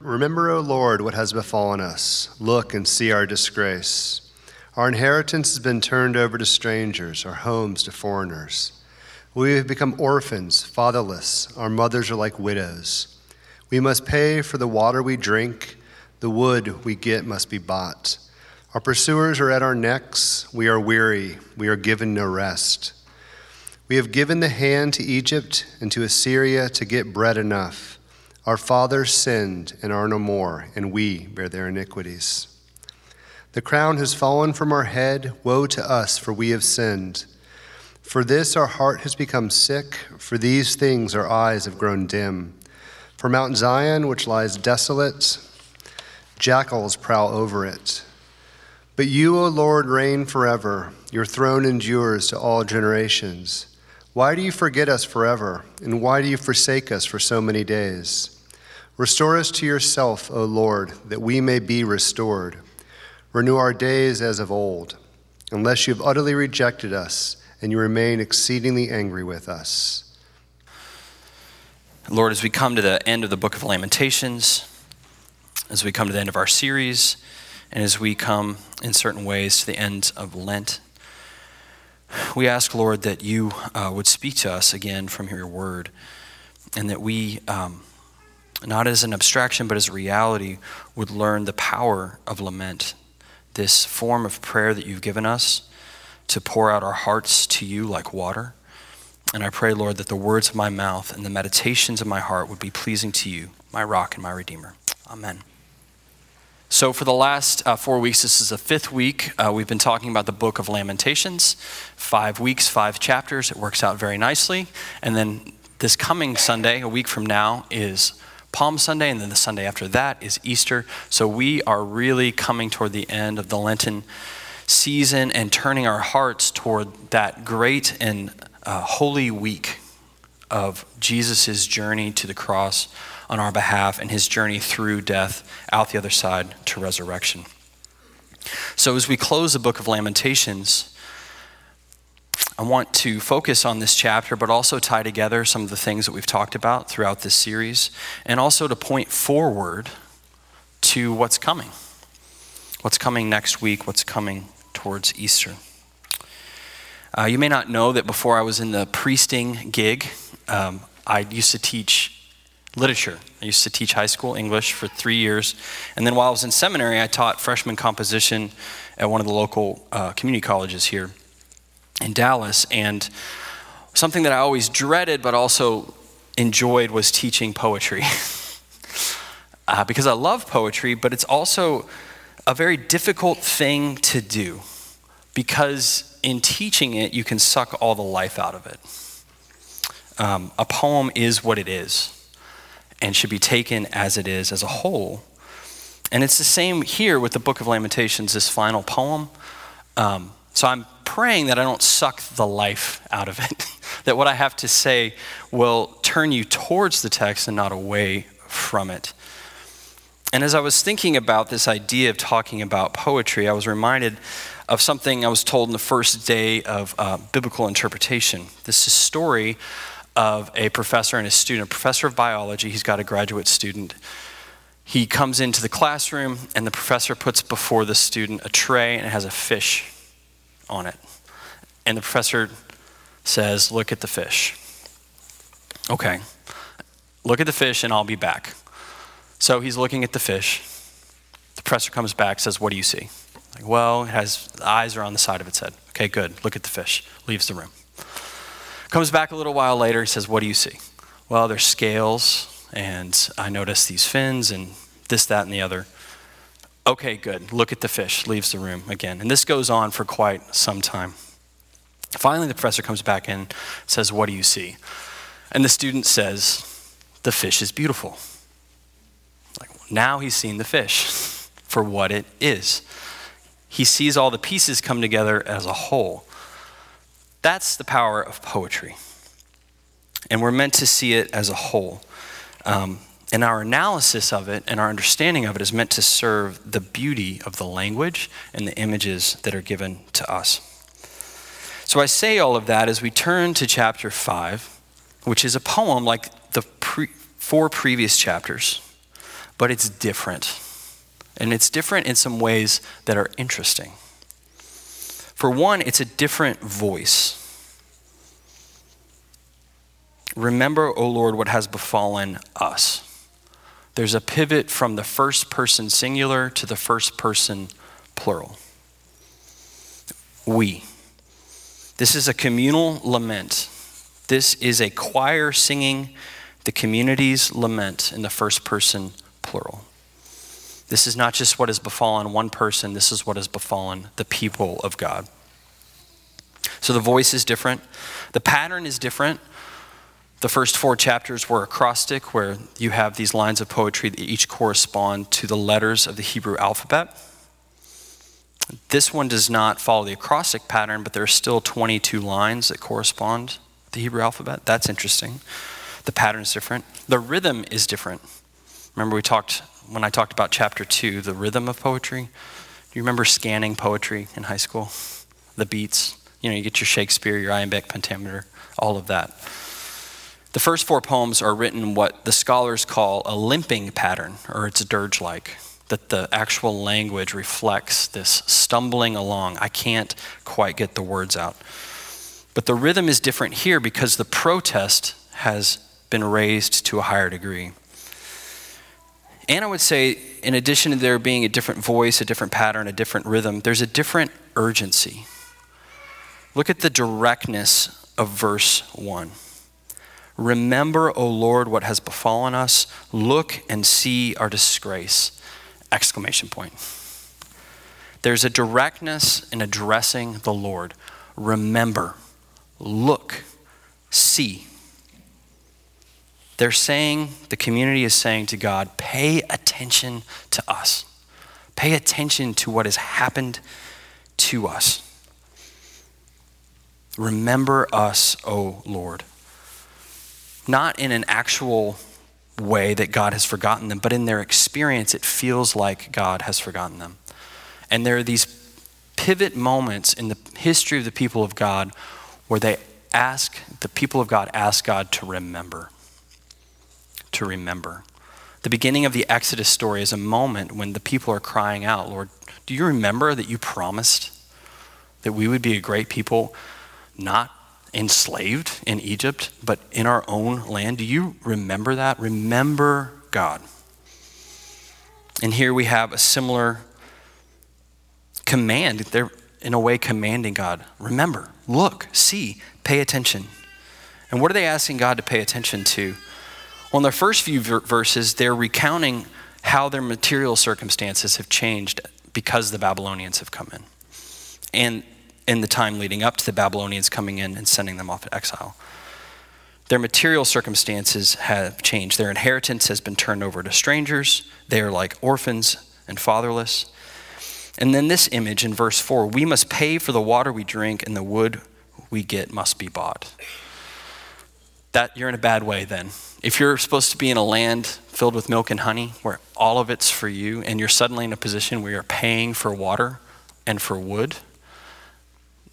Remember, O Lord, what has befallen us. Look and see our disgrace. Our inheritance has been turned over to strangers, our homes to foreigners. We have become orphans, fatherless. Our mothers are like widows. We must pay for the water we drink, the wood we get must be bought. Our pursuers are at our necks. We are weary. We are given no rest. We have given the hand to Egypt and to Assyria to get bread enough. Our fathers sinned and are no more, and we bear their iniquities. The crown has fallen from our head. Woe to us, for we have sinned. For this our heart has become sick. For these things our eyes have grown dim. For Mount Zion, which lies desolate, jackals prowl over it. But you, O Lord, reign forever. Your throne endures to all generations. Why do you forget us forever? And why do you forsake us for so many days? Restore us to yourself, O Lord, that we may be restored. Renew our days as of old, unless you have utterly rejected us and you remain exceedingly angry with us. Lord, as we come to the end of the book of Lamentations, as we come to the end of our series, and as we come in certain ways to the end of Lent, we ask, Lord, that you uh, would speak to us again from your word, and that we. Um, not as an abstraction, but as reality, would learn the power of lament, this form of prayer that you've given us to pour out our hearts to you like water. And I pray, Lord, that the words of my mouth and the meditations of my heart would be pleasing to you, my rock and my redeemer. Amen. So, for the last uh, four weeks, this is the fifth week. Uh, we've been talking about the book of Lamentations. Five weeks, five chapters. It works out very nicely. And then this coming Sunday, a week from now, is Palm Sunday, and then the Sunday after that is Easter. So we are really coming toward the end of the Lenten season and turning our hearts toward that great and uh, holy week of Jesus' journey to the cross on our behalf and his journey through death out the other side to resurrection. So, as we close the book of Lamentations, I want to focus on this chapter, but also tie together some of the things that we've talked about throughout this series, and also to point forward to what's coming. What's coming next week, what's coming towards Easter. Uh, you may not know that before I was in the priesting gig, um, I used to teach literature. I used to teach high school English for three years. And then while I was in seminary, I taught freshman composition at one of the local uh, community colleges here in Dallas. And something that I always dreaded but also enjoyed was teaching poetry. uh, because I love poetry, but it's also a very difficult thing to do because in teaching it, you can suck all the life out of it. Um, a poem is what it is and should be taken as it is as a whole. And it's the same here with the Book of Lamentations, this final poem. Um, so I'm praying that I don't suck the life out of it, that what I have to say will turn you towards the text and not away from it. And as I was thinking about this idea of talking about poetry, I was reminded of something I was told in the first day of uh, biblical interpretation. This is a story of a professor and a student, a professor of biology. He's got a graduate student. He comes into the classroom, and the professor puts before the student a tray, and it has a fish on it. And the professor says, Look at the fish. Okay, look at the fish and I'll be back. So he's looking at the fish. The professor comes back, says, What do you see? Like, well, it has eyes are on the side of its head. Okay, good. Look at the fish. Leaves the room. Comes back a little while later. He says, What do you see? Well, there's scales, and I notice these fins, and this, that, and the other. Okay, good. Look at the fish. Leaves the room again. And this goes on for quite some time. Finally, the professor comes back in, says, What do you see? And the student says, The fish is beautiful. Like, now he's seen the fish for what it is. He sees all the pieces come together as a whole. That's the power of poetry. And we're meant to see it as a whole. Um, and our analysis of it and our understanding of it is meant to serve the beauty of the language and the images that are given to us. So I say all of that as we turn to chapter 5, which is a poem like the pre- four previous chapters, but it's different. And it's different in some ways that are interesting. For one, it's a different voice. Remember, O Lord, what has befallen us. There's a pivot from the first person singular to the first person plural. We. This is a communal lament. This is a choir singing the community's lament in the first person plural. This is not just what has befallen one person, this is what has befallen the people of God. So the voice is different, the pattern is different. The first four chapters were acrostic, where you have these lines of poetry that each correspond to the letters of the Hebrew alphabet. This one does not follow the acrostic pattern, but there are still 22 lines that correspond to the Hebrew alphabet. That's interesting. The pattern is different. The rhythm is different. Remember, we talked, when I talked about chapter two, the rhythm of poetry? Do you remember scanning poetry in high school? The beats? You know, you get your Shakespeare, your iambic pentameter, all of that. The first four poems are written what the scholars call a limping pattern, or it's dirge like that the actual language reflects this stumbling along. I can't quite get the words out. But the rhythm is different here because the protest has been raised to a higher degree. And I would say, in addition to there being a different voice, a different pattern, a different rhythm, there's a different urgency. Look at the directness of verse 1. Remember, O Lord, what has befallen us. Look and see our disgrace. Exclamation point. There's a directness in addressing the Lord. Remember, look, see. They're saying, the community is saying to God, pay attention to us. Pay attention to what has happened to us. Remember us, O Lord. Not in an actual way that God has forgotten them, but in their experience, it feels like God has forgotten them. And there are these pivot moments in the history of the people of God where they ask, the people of God ask God to remember. To remember. The beginning of the Exodus story is a moment when the people are crying out, Lord, do you remember that you promised that we would be a great people, not enslaved in Egypt, but in our own land. Do you remember that? Remember God. And here we have a similar command. They're, in a way, commanding God remember, look, see, pay attention. And what are they asking God to pay attention to? Well, in their first few verses, they're recounting how their material circumstances have changed because the Babylonians have come in. And in the time leading up to the Babylonians coming in and sending them off to exile. Their material circumstances have changed. Their inheritance has been turned over to strangers. They are like orphans and fatherless. And then this image in verse 4 we must pay for the water we drink, and the wood we get must be bought. That you're in a bad way then. If you're supposed to be in a land filled with milk and honey, where all of it's for you, and you're suddenly in a position where you're paying for water and for wood,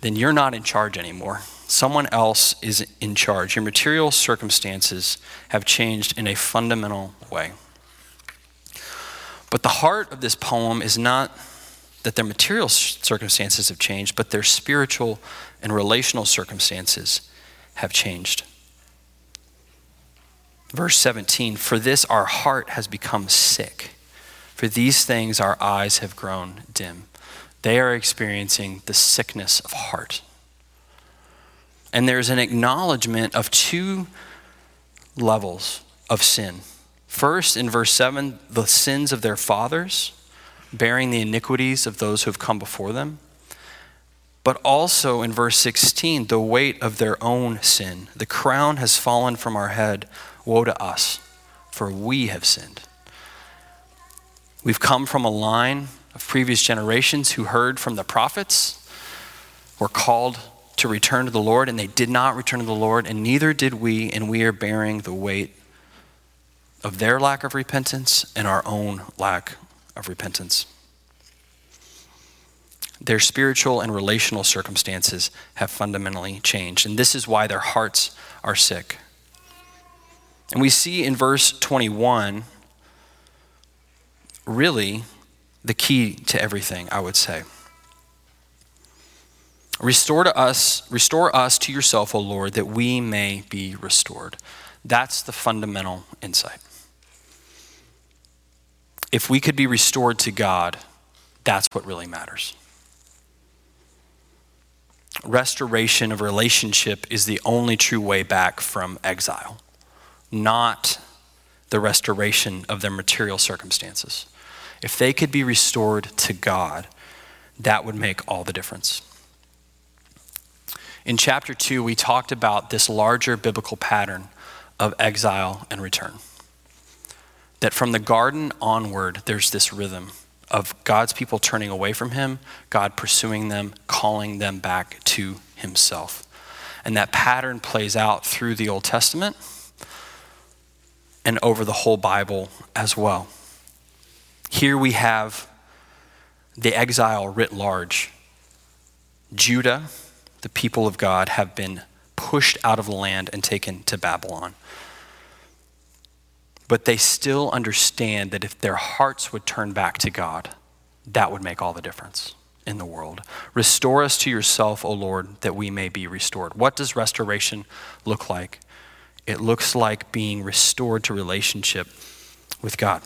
then you're not in charge anymore. Someone else is in charge. Your material circumstances have changed in a fundamental way. But the heart of this poem is not that their material circumstances have changed, but their spiritual and relational circumstances have changed. Verse 17 For this our heart has become sick, for these things our eyes have grown dim they are experiencing the sickness of heart. And there's an acknowledgement of two levels of sin. First, in verse 7, the sins of their fathers, bearing the iniquities of those who have come before them. But also in verse 16, the weight of their own sin. The crown has fallen from our head. Woe to us, for we have sinned. We've come from a line of previous generations who heard from the prophets were called to return to the Lord, and they did not return to the Lord, and neither did we, and we are bearing the weight of their lack of repentance and our own lack of repentance. Their spiritual and relational circumstances have fundamentally changed, and this is why their hearts are sick. And we see in verse 21 really the key to everything, I would say. Restore to us, restore us to yourself, O Lord, that we may be restored. That's the fundamental insight. If we could be restored to God, that's what really matters. Restoration of relationship is the only true way back from exile, not the restoration of their material circumstances. If they could be restored to God, that would make all the difference. In chapter 2, we talked about this larger biblical pattern of exile and return. That from the garden onward, there's this rhythm of God's people turning away from Him, God pursuing them, calling them back to Himself. And that pattern plays out through the Old Testament and over the whole Bible as well. Here we have the exile writ large. Judah the people of God have been pushed out of the land and taken to Babylon. But they still understand that if their hearts would turn back to God, that would make all the difference in the world. Restore us to yourself, O Lord, that we may be restored. What does restoration look like? It looks like being restored to relationship with God.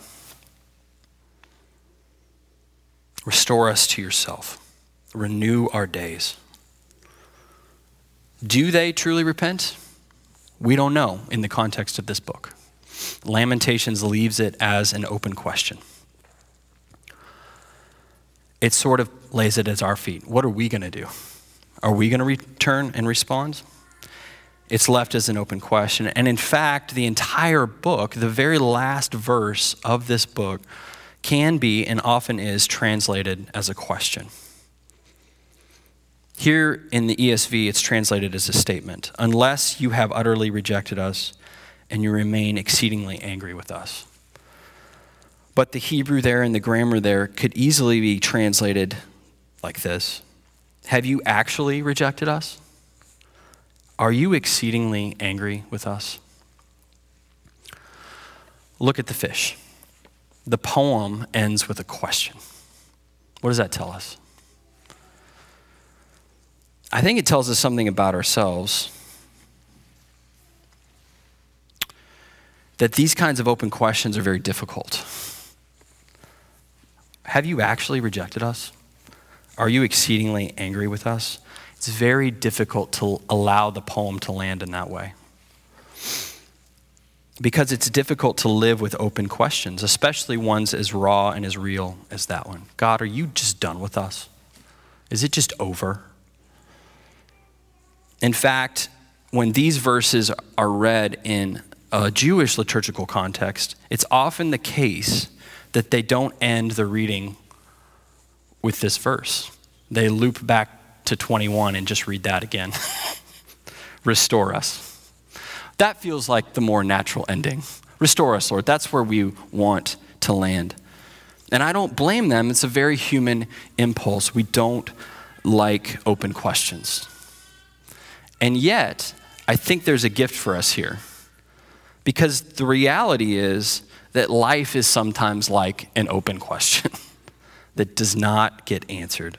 Restore us to yourself. Renew our days. Do they truly repent? We don't know in the context of this book. Lamentations leaves it as an open question. It sort of lays it at our feet. What are we going to do? Are we going to return and respond? It's left as an open question. And in fact, the entire book, the very last verse of this book, can be and often is translated as a question. Here in the ESV, it's translated as a statement Unless you have utterly rejected us and you remain exceedingly angry with us. But the Hebrew there and the grammar there could easily be translated like this Have you actually rejected us? Are you exceedingly angry with us? Look at the fish. The poem ends with a question. What does that tell us? I think it tells us something about ourselves. That these kinds of open questions are very difficult. Have you actually rejected us? Are you exceedingly angry with us? It's very difficult to allow the poem to land in that way. Because it's difficult to live with open questions, especially ones as raw and as real as that one. God, are you just done with us? Is it just over? In fact, when these verses are read in a Jewish liturgical context, it's often the case that they don't end the reading with this verse. They loop back to 21 and just read that again. Restore us. That feels like the more natural ending. Restore us, Lord. That's where we want to land. And I don't blame them. It's a very human impulse. We don't like open questions. And yet, I think there's a gift for us here. Because the reality is that life is sometimes like an open question that does not get answered.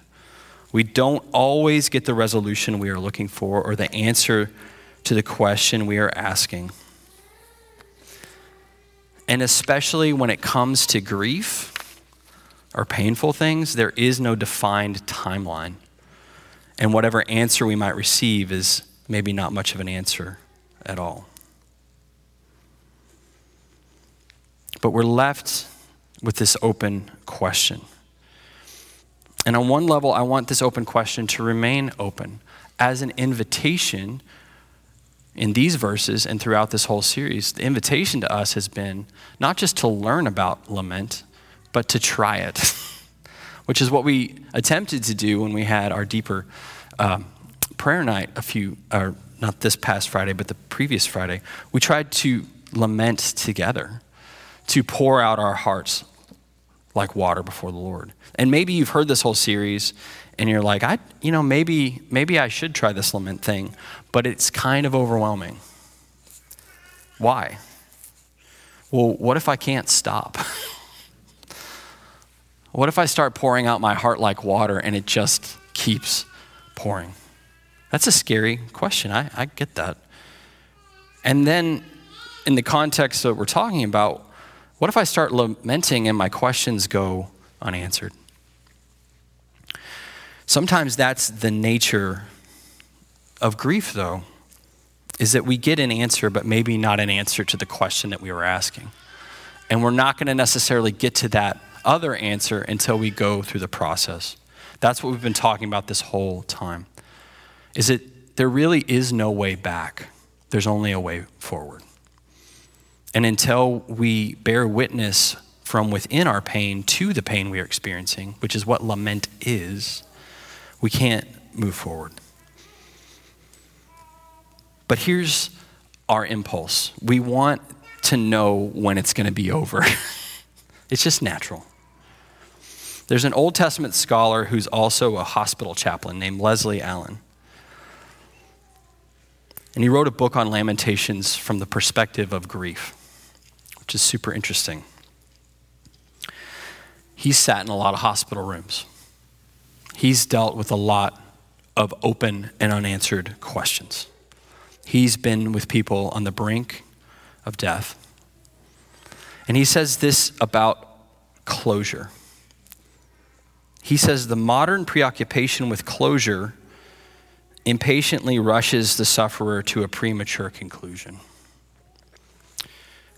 We don't always get the resolution we are looking for or the answer to the question we are asking. And especially when it comes to grief or painful things, there is no defined timeline. And whatever answer we might receive is maybe not much of an answer at all. But we're left with this open question. And on one level, I want this open question to remain open as an invitation in these verses and throughout this whole series. The invitation to us has been not just to learn about lament, but to try it, which is what we attempted to do when we had our deeper um, prayer night a few, or not this past Friday, but the previous Friday, we tried to lament together, to pour out our hearts like water before the Lord. And maybe you've heard this whole series and you're like, I, you know, maybe, maybe I should try this lament thing, but it's kind of overwhelming. Why? Well, what if I can't stop? What if I start pouring out my heart like water and it just keeps pouring? That's a scary question. I, I get that. And then, in the context that we're talking about, what if I start lamenting and my questions go unanswered? Sometimes that's the nature of grief, though, is that we get an answer, but maybe not an answer to the question that we were asking. And we're not going to necessarily get to that other answer until we go through the process. That's what we've been talking about this whole time. Is that there really is no way back. There's only a way forward. And until we bear witness from within our pain to the pain we are experiencing, which is what lament is, we can't move forward. But here's our impulse we want to know when it's going to be over. it's just natural. There's an Old Testament scholar who's also a hospital chaplain named Leslie Allen. And he wrote a book on lamentations from the perspective of grief, which is super interesting. He sat in a lot of hospital rooms. He's dealt with a lot of open and unanswered questions. He's been with people on the brink of death. And he says this about closure. He says the modern preoccupation with closure impatiently rushes the sufferer to a premature conclusion.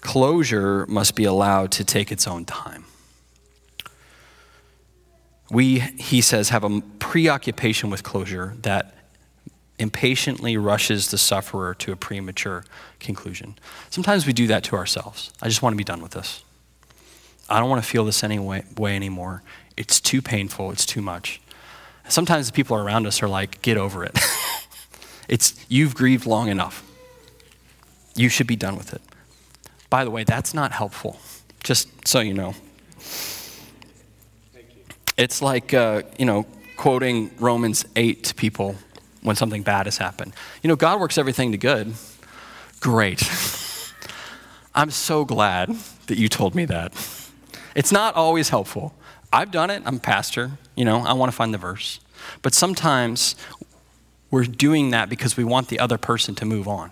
Closure must be allowed to take its own time. We, he says, have a preoccupation with closure that impatiently rushes the sufferer to a premature conclusion. Sometimes we do that to ourselves. I just want to be done with this. I don't want to feel this any way, way anymore. It's too painful, it's too much. Sometimes the people around us are like, get over it. it's you've grieved long enough. You should be done with it. By the way, that's not helpful. Just so you know. It's like uh, you know quoting Romans eight to people when something bad has happened. You know, God works everything to good. Great. I'm so glad that you told me that. It's not always helpful. I've done it. I'm a pastor. You know, I want to find the verse. But sometimes we're doing that because we want the other person to move on.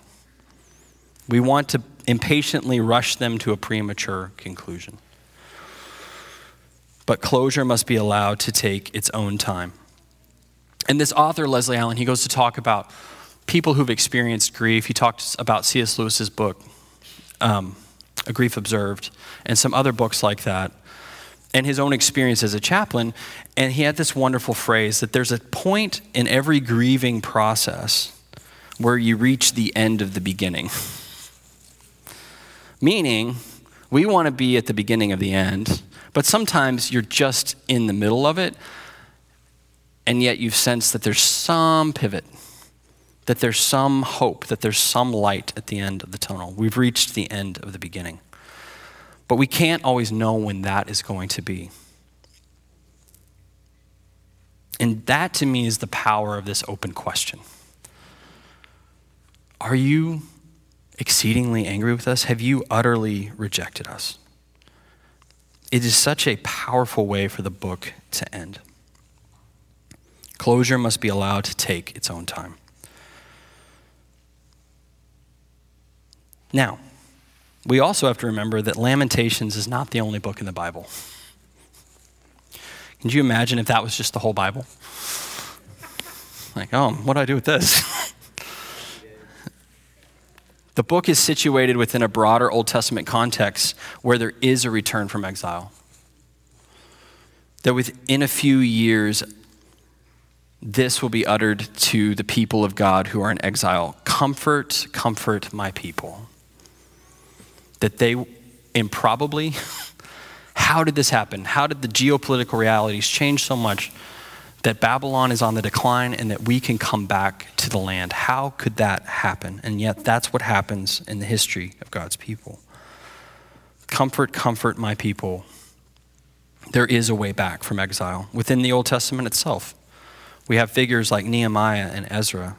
We want to impatiently rush them to a premature conclusion. But closure must be allowed to take its own time. And this author, Leslie Allen, he goes to talk about people who've experienced grief. He talks about C.S. Lewis's book, um, A Grief Observed, and some other books like that and his own experience as a chaplain. And he had this wonderful phrase that there's a point in every grieving process where you reach the end of the beginning. Meaning, we want to be at the beginning of the end, but sometimes you're just in the middle of it, and yet you've sensed that there's some pivot, that there's some hope, that there's some light at the end of the tunnel. We've reached the end of the beginning. But we can't always know when that is going to be. And that to me is the power of this open question. Are you exceedingly angry with us? Have you utterly rejected us? It is such a powerful way for the book to end. Closure must be allowed to take its own time. Now, we also have to remember that Lamentations is not the only book in the Bible. Can you imagine if that was just the whole Bible? Like, um, oh, what do I do with this? the book is situated within a broader Old Testament context where there is a return from exile. That within a few years, this will be uttered to the people of God who are in exile Comfort, comfort my people that they improbably, how did this happen? How did the geopolitical realities change so much that Babylon is on the decline and that we can come back to the land? How could that happen? And yet, that's what happens in the history of God's people. Comfort, comfort my people. There is a way back from exile within the Old Testament itself. We have figures like Nehemiah and Ezra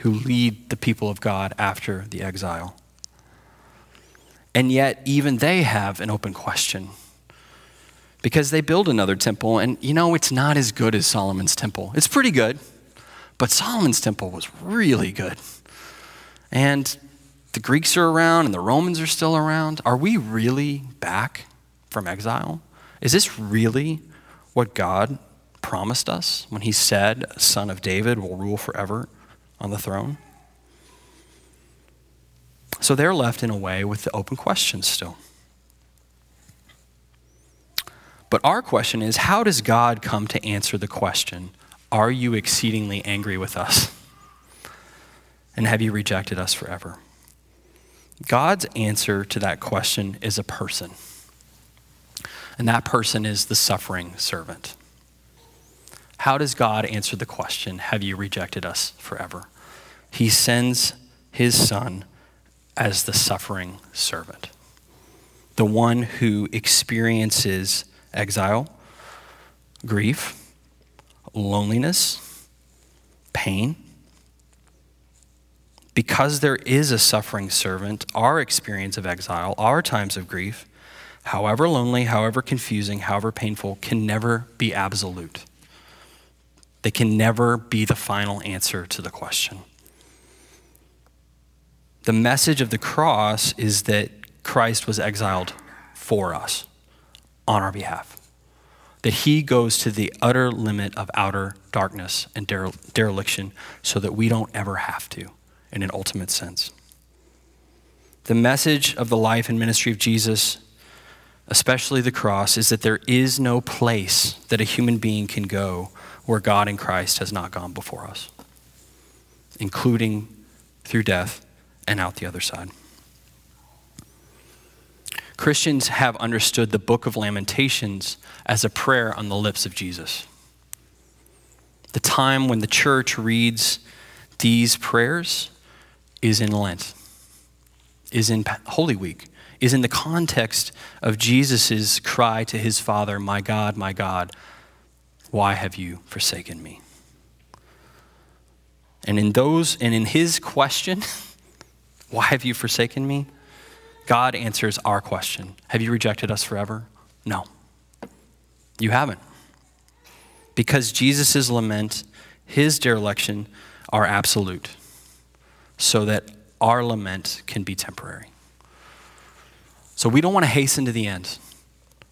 who lead the people of God after the exile. And yet, even they have an open question. Because they build another temple, and you know, it's not as good as Solomon's temple. It's pretty good, but Solomon's temple was really good. And the Greeks are around and the Romans are still around. Are we really back from exile? Is this really what God promised us when he said, son of David will rule forever on the throne? So they're left in a way with the open question still. But our question is how does God come to answer the question, Are you exceedingly angry with us? And have you rejected us forever? God's answer to that question is a person. And that person is the suffering servant. How does God answer the question, Have you rejected us forever? He sends his son as the suffering servant, the one who experiences exile, grief, loneliness, pain. Because there is a suffering servant, our experience of exile, our times of grief, however lonely, however confusing, however painful, can never be absolute. They can never be the final answer to the question. The message of the cross is that Christ was exiled for us on our behalf. That he goes to the utter limit of outer darkness and dereliction so that we don't ever have to in an ultimate sense. The message of the life and ministry of Jesus, especially the cross, is that there is no place that a human being can go where God in Christ has not gone before us, including through death and out the other side. Christians have understood the book of Lamentations as a prayer on the lips of Jesus. The time when the church reads these prayers is in Lent, is in Holy Week, is in the context of Jesus' cry to his Father, My God, my God, why have you forsaken me? And in those, and in his question, why have you forsaken me? God answers our question Have you rejected us forever? No, you haven't. Because Jesus' lament, his dereliction, are absolute, so that our lament can be temporary. So we don't want to hasten to the end.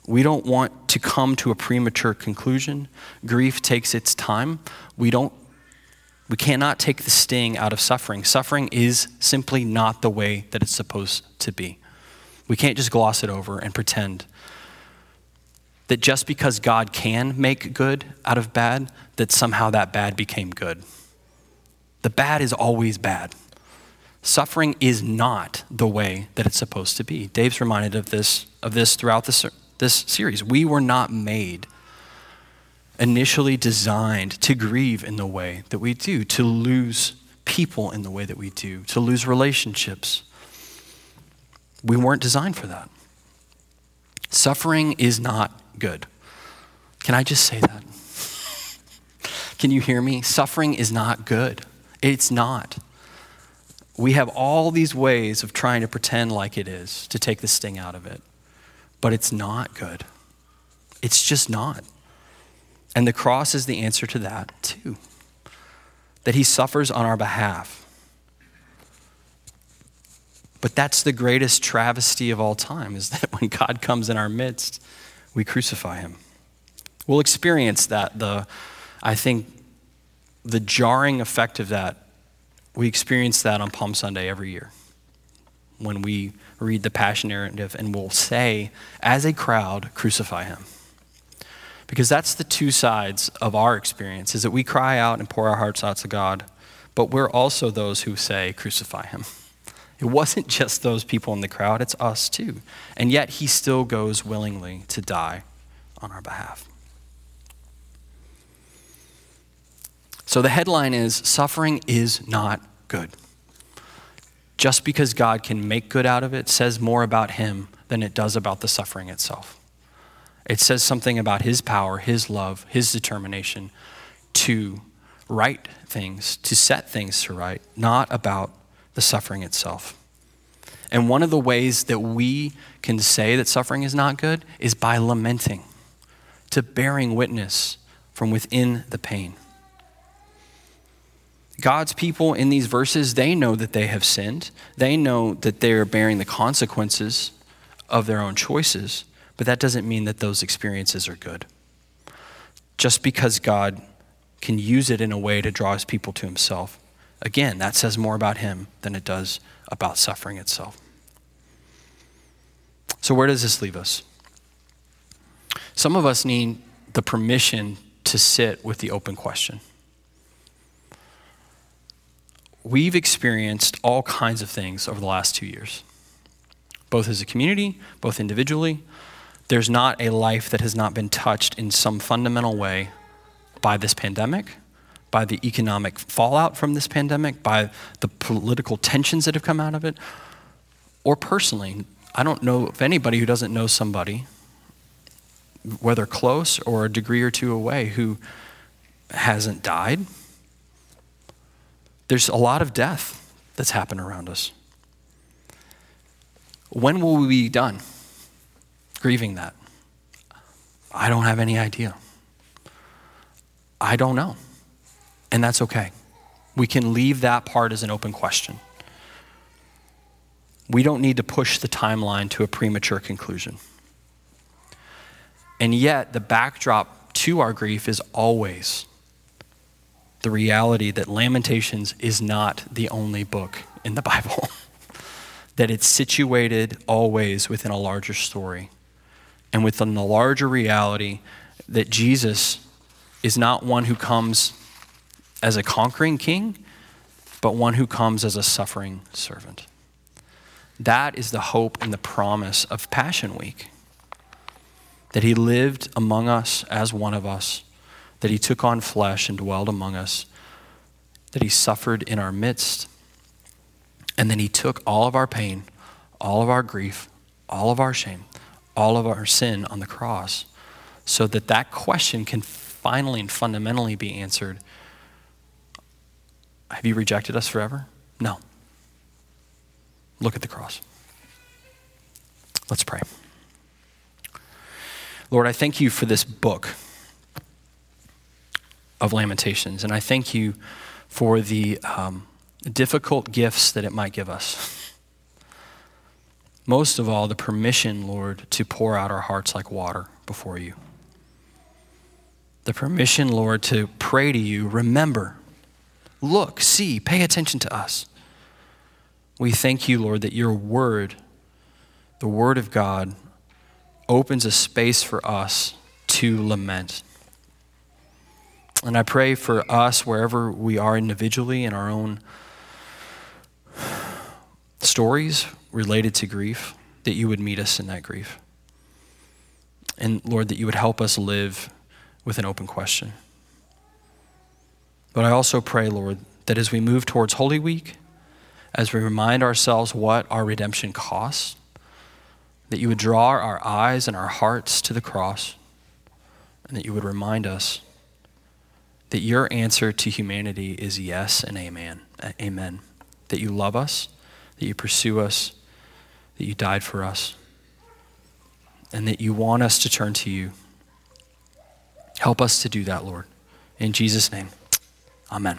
We don't want to come to a premature conclusion. Grief takes its time. We don't we cannot take the sting out of suffering. Suffering is simply not the way that it's supposed to be. We can't just gloss it over and pretend that just because God can make good out of bad, that somehow that bad became good. The bad is always bad. Suffering is not the way that it's supposed to be. Dave's reminded of this, of this throughout this, this series. We were not made, initially designed to grieve in the way that we do, to lose people in the way that we do, to lose relationships, we weren't designed for that. Suffering is not good. Can I just say that? Can you hear me? Suffering is not good. It's not. We have all these ways of trying to pretend like it is to take the sting out of it, but it's not good. It's just not. And the cross is the answer to that, too. That he suffers on our behalf but that's the greatest travesty of all time is that when God comes in our midst, we crucify him. We'll experience that, the, I think, the jarring effect of that. We experience that on Palm Sunday every year when we read the Passion narrative and we'll say, as a crowd, crucify him. Because that's the two sides of our experience is that we cry out and pour our hearts out to God, but we're also those who say, crucify him. It wasn't just those people in the crowd, it's us too. And yet he still goes willingly to die on our behalf. So the headline is Suffering is not good. Just because God can make good out of it says more about him than it does about the suffering itself. It says something about his power, his love, his determination to right things, to set things to right, not about the suffering itself. And one of the ways that we can say that suffering is not good is by lamenting to bearing witness from within the pain. God's people in these verses, they know that they have sinned. They know that they are bearing the consequences of their own choices, but that doesn't mean that those experiences are good. Just because God can use it in a way to draw his people to himself, again, that says more about him than it does about suffering itself. So, where does this leave us? Some of us need the permission to sit with the open question we've experienced all kinds of things over the last two years, both as a community, both individually. There's not a life that has not been touched in some fundamental way by this pandemic, by the economic fallout from this pandemic, by the political tensions that have come out of it, or personally. I don't know of anybody who doesn't know somebody, whether close or a degree or two away, who hasn't died there's a lot of death that's happened around us. When will we be done grieving that? I don't have any idea. I don't know. And that's okay. We can leave that part as an open question. We don't need to push the timeline to a premature conclusion. And yet, the backdrop to our grief is always the reality that Lamentations is not the only book in the Bible, that it's situated always within a larger story and within the larger reality that Jesus is not one who comes as a conquering king, but one who comes as a suffering servant. That is the hope and the promise of Passion Week. That he lived among us as one of us that he took on flesh and dwelled among us, that he suffered in our midst, and then he took all of our pain, all of our grief, all of our shame, all of our sin on the cross, so that that question can finally and fundamentally be answered. Have you rejected us forever? No. Look at the cross. Let's pray. Lord, I thank you for this book of Lamentations. And I thank you for the um, difficult gifts that it might give us. Most of all, the permission, Lord, to pour out our hearts like water before you. The permission, Lord, to pray to you, remember, look, see, pay attention to us. We thank you, Lord, that your word, the word of God, opens a space for us to lament and I pray for us, wherever we are individually in our own stories related to grief, that you would meet us in that grief. And Lord, that you would help us live with an open question. But I also pray, Lord, that as we move towards Holy Week, as we remind ourselves what our redemption costs, that you would draw our eyes and our hearts to the cross, and that you would remind us that your answer to humanity is yes and amen. Amen. That you love us, that you pursue us, that you died for us, and that you want us to turn to you. Help us to do that, Lord. In Jesus' name, amen.